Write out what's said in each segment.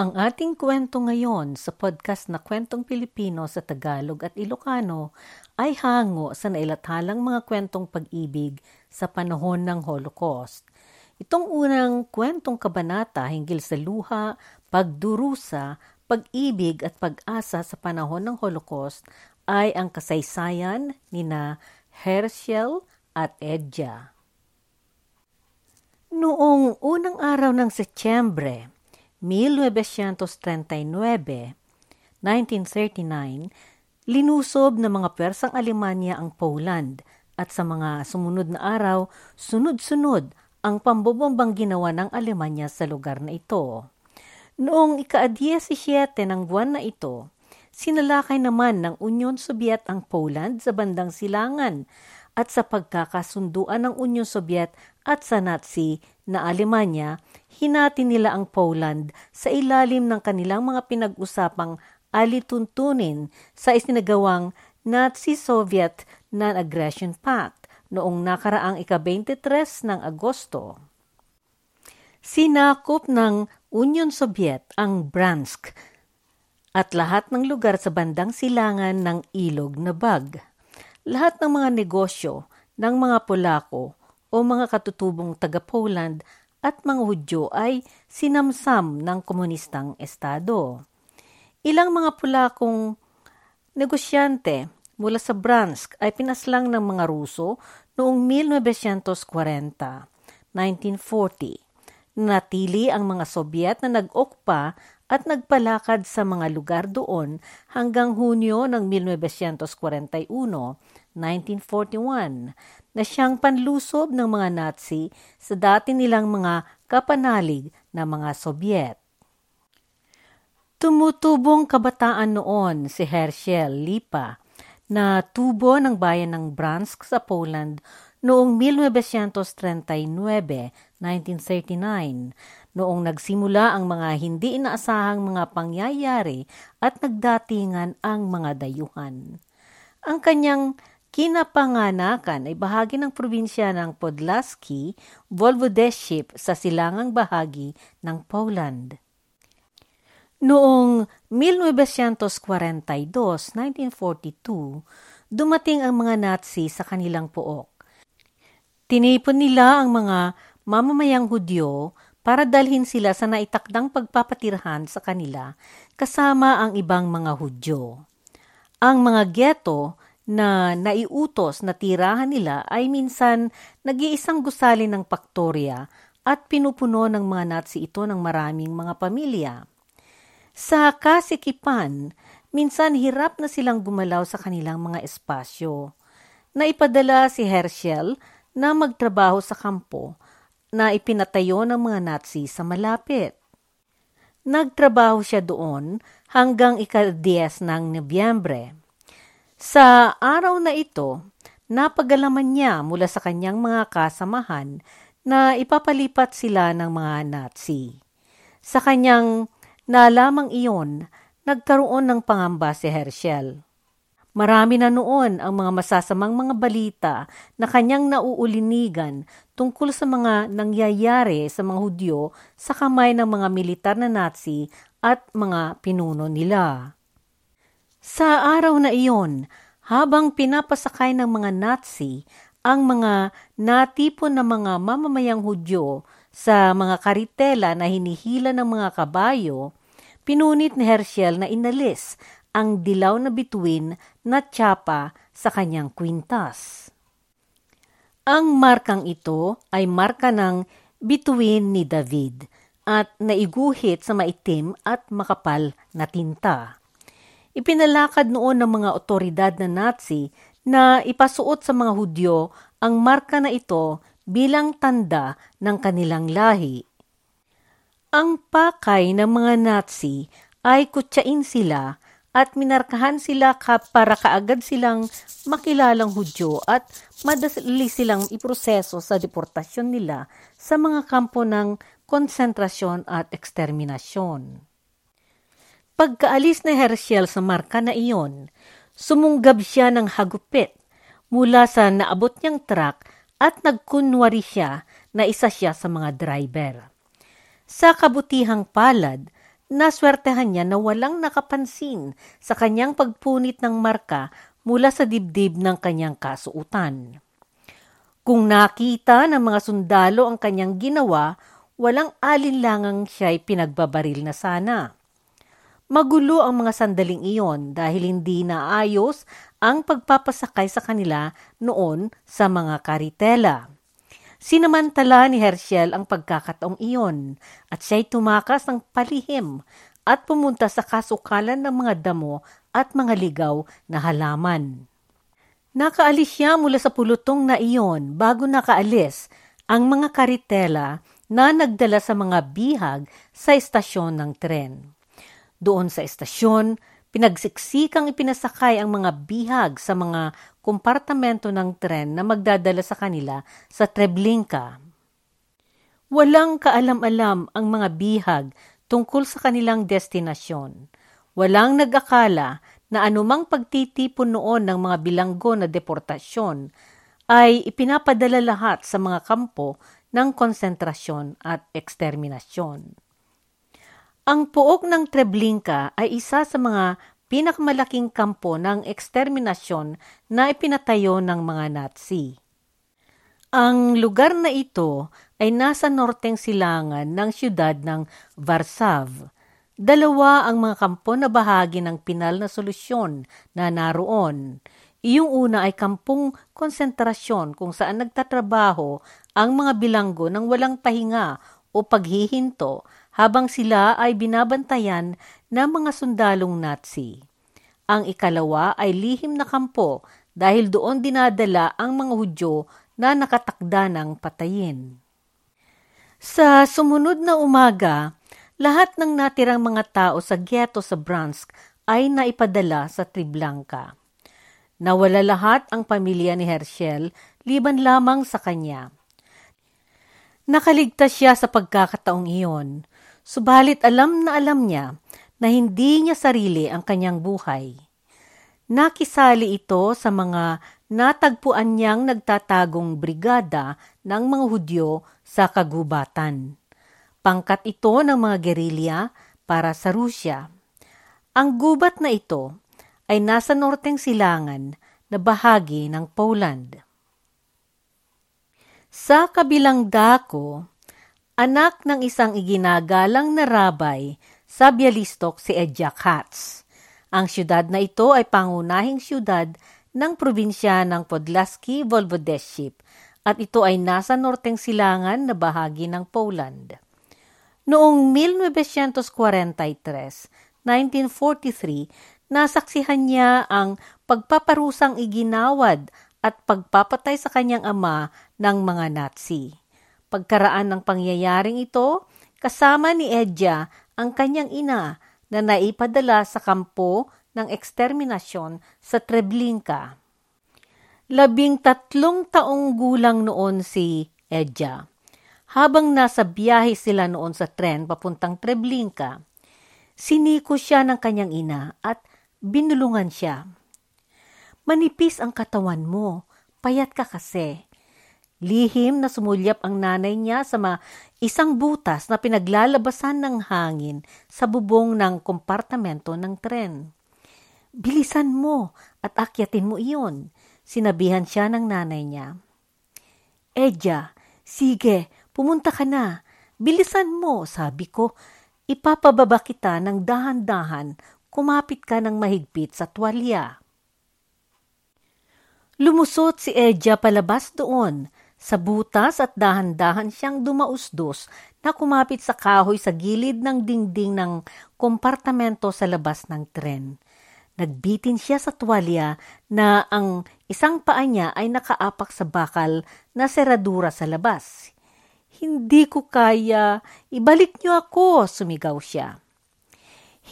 Ang ating kwento ngayon sa podcast na Kwentong Pilipino sa Tagalog at Ilocano ay hango sa nailathalang mga kwentong pag-ibig sa panahon ng Holocaust. Itong unang kwentong kabanata hinggil sa luha, pagdurusa, pag-ibig at pag-asa sa panahon ng Holocaust ay ang kasaysayan ni na Herschel at Edja. Noong unang araw ng Setyembre, 1939, 1939, linusob ng mga Persang Alemanya ang Poland at sa mga sumunod na araw, sunod-sunod ang pambobombang ginawa ng Alemanya sa lugar na ito. Noong ika-17 ng buwan na ito, sinalakay naman ng Union Soviet ang Poland sa bandang silangan at sa pagkakasunduan ng Union Soviet at sa Nazi na Alemanya, hinati nila ang Poland sa ilalim ng kanilang mga pinag-usapang alituntunin sa isinagawang Nazi-Soviet Non-Aggression Pact noong nakaraang ika-23 ng Agosto. Sinakop ng Union Soviet ang Bransk at lahat ng lugar sa bandang silangan ng ilog na Bag lahat ng mga negosyo ng mga Polako o mga katutubong taga-Poland at mga Hudyo ay sinamsam ng komunistang estado. Ilang mga Polakong negosyante mula sa Bransk ay pinaslang ng mga Ruso noong 1940, 1940. Natili ang mga Sobyet na nag-okpa at nagpalakad sa mga lugar doon hanggang Hunyo ng 1941, 1941, na siyang panlusob ng mga Nazi sa dati nilang mga kapanalig na mga Sobyet. Tumutubong kabataan noon si Herschel Lipa na tubo ng bayan ng Bransk sa Poland noong 1939, 1939 noong nagsimula ang mga hindi inaasahang mga pangyayari at nagdatingan ang mga dayuhan. Ang kanyang kinapanganakan ay bahagi ng probinsya ng Podlaski, Volvodeship sa silangang bahagi ng Poland. Noong 1942, 1942, dumating ang mga Nazi sa kanilang pook. Tinipon nila ang mga mamamayang Hudyo para dalhin sila sa naitakdang pagpapatirhan sa kanila kasama ang ibang mga Hudyo. Ang mga geto na naiutos na tirahan nila ay minsan nag-iisang gusali ng paktorya at pinupuno ng mga Nazi ito ng maraming mga pamilya. Sa kasikipan, minsan hirap na silang gumalaw sa kanilang mga espasyo. Naipadala si Herschel na magtrabaho sa kampo na ipinatayo ng mga Nazi sa malapit. Nagtrabaho siya doon hanggang ika-10 ng Nobyembre. Sa araw na ito, napagalaman niya mula sa kanyang mga kasamahan na ipapalipat sila ng mga Nazi. Sa kanyang nalamang iyon, nagkaroon ng pangamba si Herschel. Marami na noon ang mga masasamang mga balita na kanyang nauulinigan tungkol sa mga nangyayari sa mga Hudyo sa kamay ng mga militar na Nazi at mga pinuno nila. Sa araw na iyon, habang pinapasakay ng mga Nazi ang mga natipon na mga mamamayang Hudyo sa mga karitela na hinihila ng mga kabayo, pinunit ni Herschel na inalis ang dilaw na bituin na tsapa sa kanyang kwintas. Ang markang ito ay marka ng bituin ni David at naiguhit sa maitim at makapal na tinta. Ipinalakad noon ng mga otoridad na Nazi na ipasuot sa mga Hudyo ang marka na ito bilang tanda ng kanilang lahi. Ang pakay ng mga Nazi ay kutsain sila at minarkahan sila para kaagad silang makilalang Hudyo at madali silang iproseso sa deportasyon nila sa mga kampo ng konsentrasyon at eksterminasyon. Pagkaalis ni Herschel sa marka na iyon, sumunggab siya ng hagupit mula sa naabot niyang truck at nagkunwari siya na isa siya sa mga driver. Sa kabutihang palad, naswertehan niya na walang nakapansin sa kanyang pagpunit ng marka mula sa dibdib ng kanyang kasuutan. Kung nakita ng mga sundalo ang kanyang ginawa, walang alinlangang siya'y pinagbabaril na sana. Magulo ang mga sandaling iyon dahil hindi naayos ang pagpapasakay sa kanila noon sa mga karitela. Sinamantala ni Herschel ang pagkakataong iyon at siya'y tumakas ng palihim at pumunta sa kasukalan ng mga damo at mga ligaw na halaman. Nakaalis siya mula sa pulutong na iyon bago nakaalis ang mga karitela na nagdala sa mga bihag sa estasyon ng tren. Doon sa estasyon, pinagsiksikang ipinasakay ang mga bihag sa mga kompartamento ng tren na magdadala sa kanila sa Treblinka. Walang kaalam-alam ang mga bihag tungkol sa kanilang destinasyon. Walang nag-akala na anumang pagtitipon noon ng mga bilanggo na deportasyon ay ipinapadala lahat sa mga kampo ng konsentrasyon at eksterminasyon. Ang puok ng Treblinka ay isa sa mga pinakamalaking kampo ng eksterminasyon na ipinatayo ng mga Nazi. Ang lugar na ito ay nasa norteng silangan ng siyudad ng Varsav, Dalawa ang mga kampo na bahagi ng pinal na solusyon na naroon. Iyong una ay kampong konsentrasyon kung saan nagtatrabaho ang mga bilanggo ng walang pahinga o paghihinto habang sila ay binabantayan ng mga sundalong Nazi. Ang ikalawa ay lihim na kampo dahil doon dinadala ang mga Hudyo na nakatakda ng patayin. Sa sumunod na umaga, lahat ng natirang mga tao sa ghetto sa Bransk ay naipadala sa Triblanka. Nawala lahat ang pamilya ni Herschel liban lamang sa kanya. Nakaligtas siya sa pagkakataong iyon, subalit alam na alam niya na hindi niya sarili ang kanyang buhay. Nakisali ito sa mga natagpuan niyang nagtatagong brigada ng mga Hudyo sa kagubatan. Pangkat ito ng mga gerilya para sa Rusya. Ang gubat na ito ay nasa norteng silangan na bahagi ng Poland. Sa kabilang dako, anak ng isang iginagalang na rabay sa Bialystok si Edja Katz. Ang siyudad na ito ay pangunahing siyudad ng probinsya ng Podlaski Volvodeship at ito ay nasa norteng silangan na bahagi ng Poland. Noong 1943, 1943, nasaksihan niya ang pagpaparusang iginawad at pagpapatay sa kanyang ama ng mga Nazi. Pagkaraan ng pangyayaring ito, kasama ni Edja ang kanyang ina na naipadala sa kampo ng eksterminasyon sa Treblinka. Labing tatlong taong gulang noon si Edja. Habang nasa biyahe sila noon sa tren papuntang Treblinka, siniko siya ng kanyang ina at binulungan siya. Manipis ang katawan mo, payat ka kasi. Lihim na sumulyap ang nanay niya sa ma isang butas na pinaglalabasan ng hangin sa bubong ng kompartamento ng tren. Bilisan mo at akyatin mo iyon, sinabihan siya ng nanay niya. Edya, sige, Pumunta ka na. Bilisan mo, sabi ko. Ipapababa kita ng dahan-dahan. Kumapit ka ng mahigpit sa tuwalya. Lumusot si Edja palabas doon. Sa butas at dahan-dahan siyang dumausdos na kumapit sa kahoy sa gilid ng dingding ng kompartamento sa labas ng tren. Nagbitin siya sa tuwalya na ang isang paa niya ay nakaapak sa bakal na seradura sa labas. Hindi ko kaya. Ibalik niyo ako, sumigaw siya.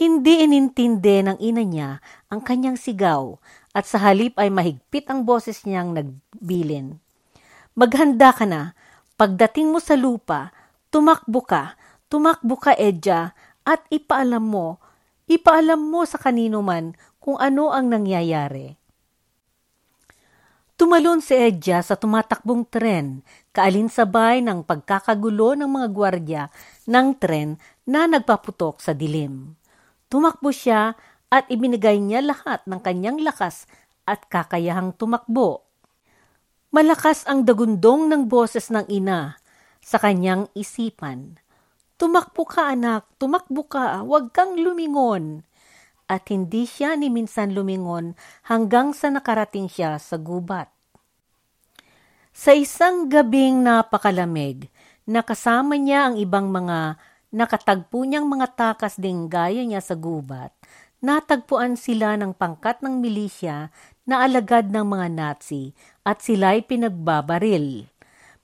Hindi inintindi ng ina niya ang kanyang sigaw at sa halip ay mahigpit ang boses niyang nagbilin. Maghanda ka na. Pagdating mo sa lupa, tumakbo ka, tumakbo ka, Edja, at ipaalam mo, ipaalam mo sa kanino man kung ano ang nangyayari. Tumalon si Edja sa tumatakbong tren, kaalinsabay ng pagkakagulo ng mga gwardya ng tren na nagpaputok sa dilim. Tumakbo siya at ibinigay niya lahat ng kanyang lakas at kakayahang tumakbo. Malakas ang dagundong ng boses ng ina sa kanyang isipan. Tumakbo ka anak, tumakbo ka, huwag kang lumingon. At hindi siya ni minsan lumingon hanggang sa nakarating siya sa gubat. Sa isang gabing napakalamig, nakasama niya ang ibang mga nakatagpo niyang mga takas ding gaya niya sa gubat, natagpuan sila ng pangkat ng milisya na alagad ng mga Nazi at sila'y pinagbabaril.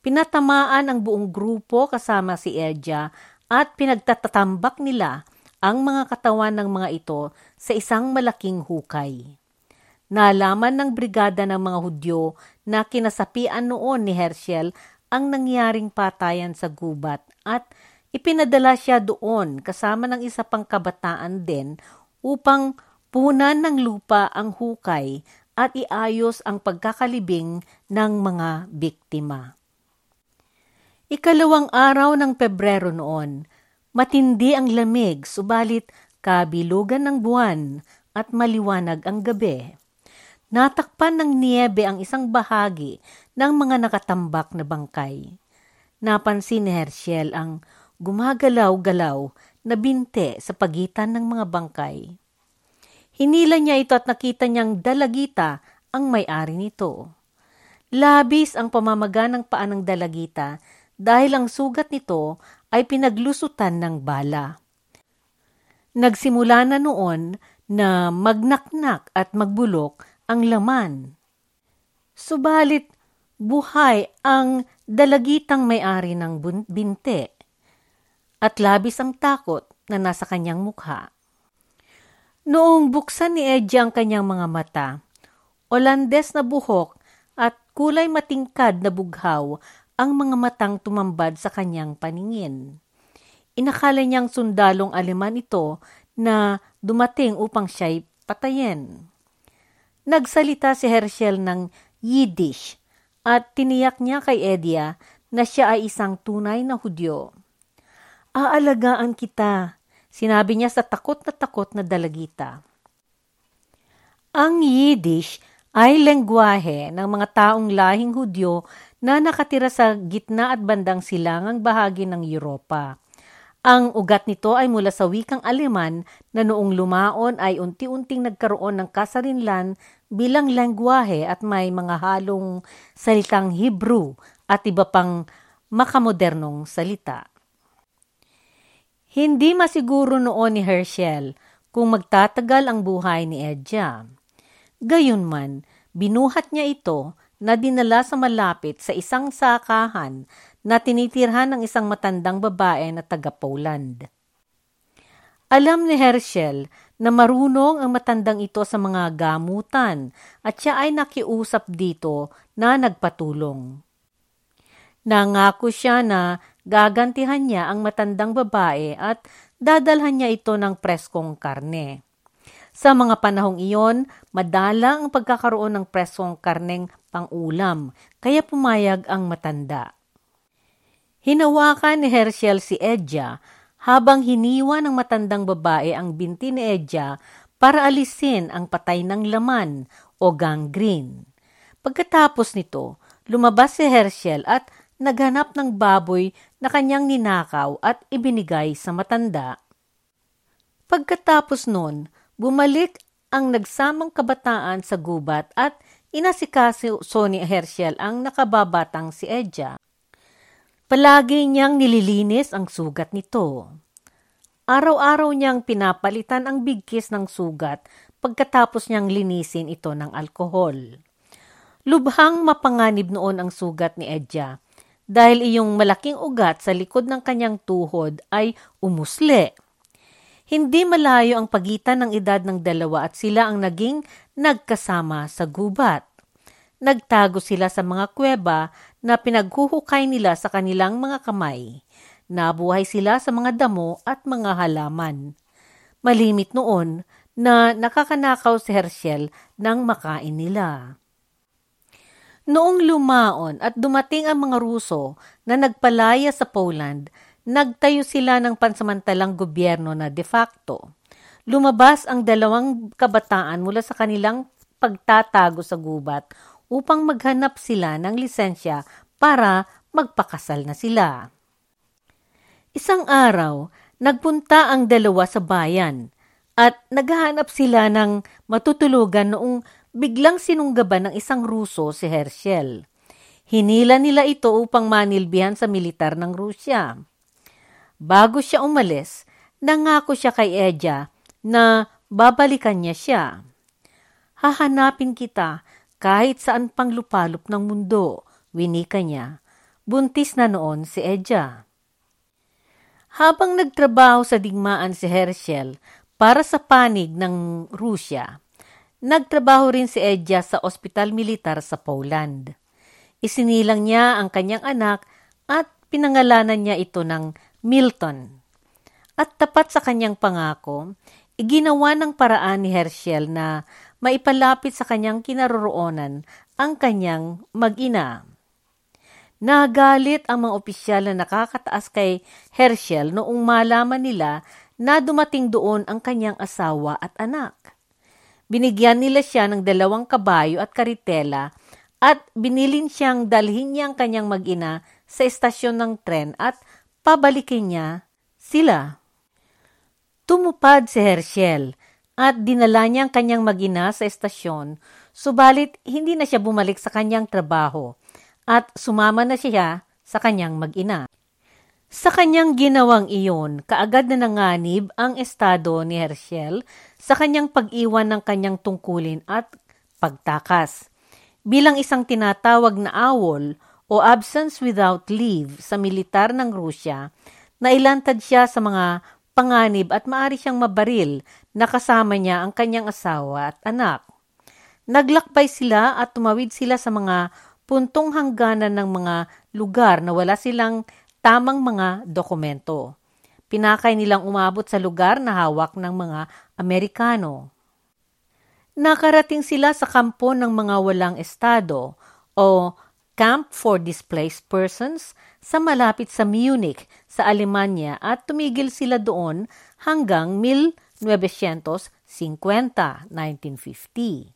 Pinatamaan ang buong grupo kasama si Edja at pinagtatatambak nila ang mga katawan ng mga ito sa isang malaking hukay. Nalaman ng brigada ng mga Hudyo na kinasapian noon ni Herschel ang nangyaring patayan sa gubat at ipinadala siya doon kasama ng isa pang kabataan din upang punan ng lupa ang hukay at iayos ang pagkakalibing ng mga biktima. Ikalawang araw ng Pebrero noon, matindi ang lamig subalit kabilugan ng buwan at maliwanag ang gabi natakpan ng niebe ang isang bahagi ng mga nakatambak na bangkay. Napansin ni Herschel ang gumagalaw-galaw na binte sa pagitan ng mga bangkay. Hinila niya ito at nakita niyang dalagita ang may-ari nito. Labis ang pamamaga ng paa ng dalagita dahil ang sugat nito ay pinaglusutan ng bala. Nagsimula na noon na magnaknak at magbulok ang laman. Subalit, buhay ang dalagitang may-ari ng binte at labis ang takot na nasa kanyang mukha. Noong buksan ni Edja ang kanyang mga mata, Olandes na buhok at kulay matingkad na bughaw ang mga matang tumambad sa kanyang paningin. Inakala niyang sundalong aleman ito na dumating upang siya'y patayin. Nagsalita si Herschel ng Yiddish at tiniyak niya kay Edia na siya ay isang tunay na Hudyo. Aalagaan kita, sinabi niya sa takot na takot na dalagita. Ang Yiddish ay lengguwahe ng mga taong lahing Hudyo na nakatira sa gitna at bandang silangang bahagi ng Europa. Ang ugat nito ay mula sa wikang Aleman na noong lumaon ay unti-unting nagkaroon ng kasarinlan bilang lengguwahe at may mga halong salitang Hebrew at iba pang makamodernong salita. Hindi masiguro noon ni Herschel kung magtatagal ang buhay ni Edja. Gayunman, binuhat niya ito na dinala sa malapit sa isang sakahan na tinitirhan ng isang matandang babae na taga-Poland. Alam ni Herschel na marunong ang matandang ito sa mga gamutan at siya ay nakiusap dito na nagpatulong. Nangako siya na gagantihan niya ang matandang babae at dadalhan niya ito ng preskong karne. Sa mga panahong iyon, madalang ang pagkakaroon ng preskong karneng pang-ulam, kaya pumayag ang matanda. Hinawakan ni Herschel si Edja habang hiniwa ng matandang babae ang binti ni Edja para alisin ang patay ng laman o gangrene. Pagkatapos nito, lumabas si Herschel at naghanap ng baboy na kanyang ninakaw at ibinigay sa matanda. Pagkatapos nun, bumalik ang nagsamang kabataan sa gubat at inasikaso ni Herschel ang nakababatang si Edja. Palagi niyang nililinis ang sugat nito. Araw-araw niyang pinapalitan ang bigkis ng sugat pagkatapos niyang linisin ito ng alkohol. Lubhang mapanganib noon ang sugat ni Edja dahil iyong malaking ugat sa likod ng kanyang tuhod ay umusli. Hindi malayo ang pagitan ng edad ng dalawa at sila ang naging nagkasama sa gubat. Nagtago sila sa mga kuweba na pinaghuhukay nila sa kanilang mga kamay. Nabuhay sila sa mga damo at mga halaman. Malimit noon na nakakanakaw si Herschel ng makain nila. Noong lumaon at dumating ang mga Ruso na nagpalaya sa Poland, nagtayo sila ng pansamantalang gobyerno na de facto. Lumabas ang dalawang kabataan mula sa kanilang pagtatago sa gubat upang maghanap sila ng lisensya para magpakasal na sila. Isang araw, nagpunta ang dalawa sa bayan at naghahanap sila ng matutulugan noong biglang sinunggaban ng isang Ruso si Herschel. Hinila nila ito upang manilbihan sa militar ng Rusya. Bago siya umalis, nangako siya kay Edja na babalikan niya siya. Hahanapin kita kahit saan pang lupalop ng mundo, winika niya. Buntis na noon si Edja. Habang nagtrabaho sa digmaan si Herschel para sa panig ng Rusya, nagtrabaho rin si Edja sa ospital militar sa Poland. Isinilang niya ang kanyang anak at pinangalanan niya ito ng Milton. At tapat sa kanyang pangako, Iginawa ng paraan ni Herschel na maipalapit sa kanyang kinaroroonan ang kanyang mag-ina. Nagalit ang mga opisyal na nakakataas kay Herschel noong malaman nila na dumating doon ang kanyang asawa at anak. Binigyan nila siya ng dalawang kabayo at karitela at binilin siyang dalhin niya ang kanyang mag-ina sa estasyon ng tren at pabalikin niya sila. Tumupad si Herschel at dinala niya ang kanyang magina sa estasyon, subalit hindi na siya bumalik sa kanyang trabaho at sumama na siya sa kanyang magina. Sa kanyang ginawang iyon, kaagad na nanganib ang estado ni Herschel sa kanyang pag-iwan ng kanyang tungkulin at pagtakas. Bilang isang tinatawag na awol o absence without leave sa militar ng Rusya, nailantad siya sa mga panganib at maari siyang mabaril na kasama niya ang kanyang asawa at anak. Naglakbay sila at tumawid sila sa mga puntong hangganan ng mga lugar na wala silang tamang mga dokumento. Pinakay nilang umabot sa lugar na hawak ng mga Amerikano. Nakarating sila sa kampo ng mga walang estado o Camp for Displaced Persons sa malapit sa Munich sa Alemanya at tumigil sila doon hanggang 1950, 1950.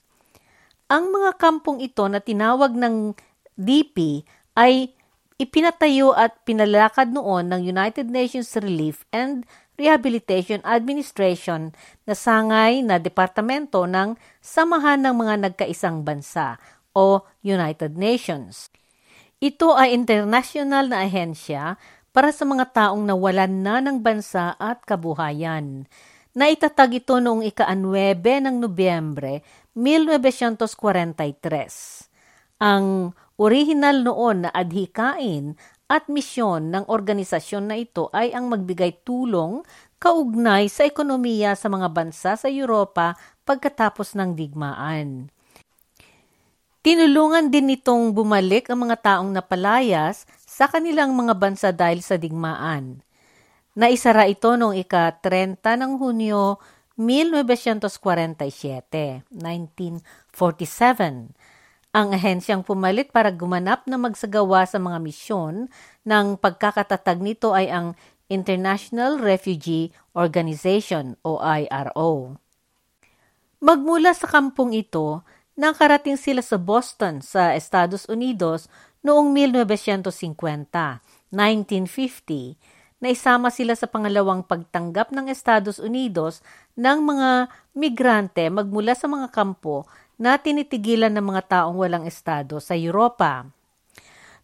Ang mga kampong ito na tinawag ng DP ay ipinatayo at pinalakad noon ng United Nations Relief and Rehabilitation Administration na sangay na departamento ng Samahan ng mga Nagkaisang Bansa o United Nations. Ito ay international na ahensya para sa mga taong nawalan na ng bansa at kabuhayan. Naitatag ito noong ika-9 ng Nobyembre 1943. Ang original noon na adhikain at misyon ng organisasyon na ito ay ang magbigay tulong kaugnay sa ekonomiya sa mga bansa sa Europa pagkatapos ng digmaan. Tinulungan din nitong bumalik ang mga taong napalayas sa kanilang mga bansa dahil sa digmaan. Naisara ito noong ika-30 ng Hunyo 1947, 1947. Ang ahensyang pumalit para gumanap na magsagawa sa mga misyon ng pagkakatatag nito ay ang International Refugee Organization o IRO. Magmula sa kampong ito, nakarating sila sa Boston sa Estados Unidos noong 1950, 1950, na isama sila sa pangalawang pagtanggap ng Estados Unidos ng mga migrante magmula sa mga kampo na tinitigilan ng mga taong walang estado sa Europa.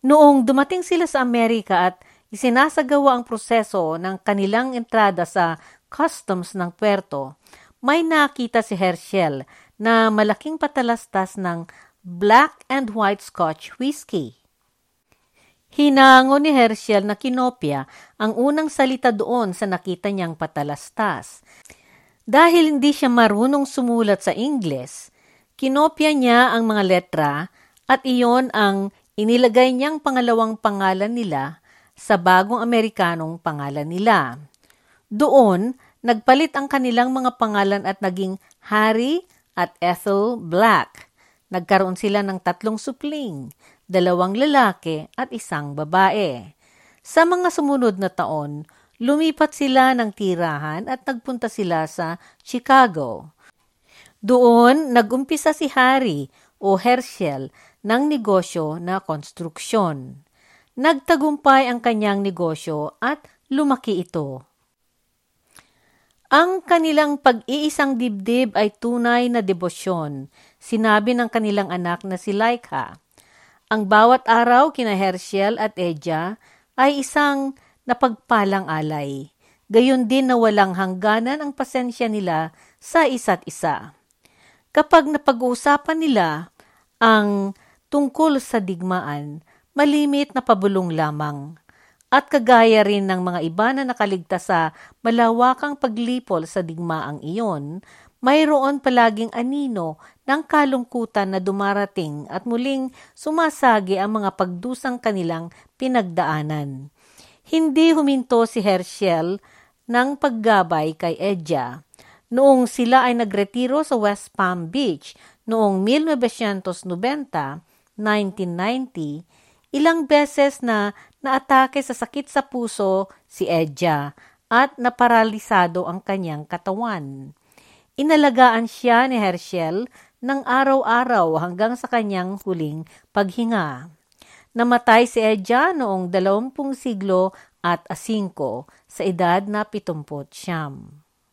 Noong dumating sila sa Amerika at isinasagawa ang proseso ng kanilang entrada sa customs ng puerto, may nakita si Herschel na malaking patalastas ng black and white scotch whiskey. Hinango ni Herschel na kinopya ang unang salita doon sa nakita niyang patalastas. Dahil hindi siya marunong sumulat sa Ingles, kinopya niya ang mga letra at iyon ang inilagay niyang pangalawang pangalan nila sa bagong Amerikanong pangalan nila. Doon, nagpalit ang kanilang mga pangalan at naging Harry at Ethel Black. Nagkaroon sila ng tatlong supling, dalawang lalaki at isang babae. Sa mga sumunod na taon, lumipat sila ng tirahan at nagpunta sila sa Chicago. Doon, nagumpisa si Harry o Herschel ng negosyo na konstruksyon. Nagtagumpay ang kanyang negosyo at lumaki ito. Ang kanilang pag-iisang dibdib ay tunay na debosyon, sinabi ng kanilang anak na si Laika. Ang bawat araw kina Herschel at Edja ay isang napagpalang alay. Gayon din na walang hangganan ang pasensya nila sa isa't isa. Kapag napag-uusapan nila ang tungkol sa digmaan, malimit na pabulong lamang. At kagaya rin ng mga iba na nakaligtas sa malawakang paglipol sa digmaang iyon, mayroon palaging anino ng kalungkutan na dumarating at muling sumasagi ang mga pagdusang kanilang pinagdaanan. Hindi huminto si Herschel ng paggabay kay Edja. Noong sila ay nagretiro sa West Palm Beach noong 1990, 1990, ilang beses na naatake sa sakit sa puso si Edja at naparalisado ang kanyang katawan. Inalagaan siya ni Herschel ng araw-araw hanggang sa kanyang huling paghinga. Namatay si Edja noong dalawampung siglo at asingko sa edad na 70 siyam.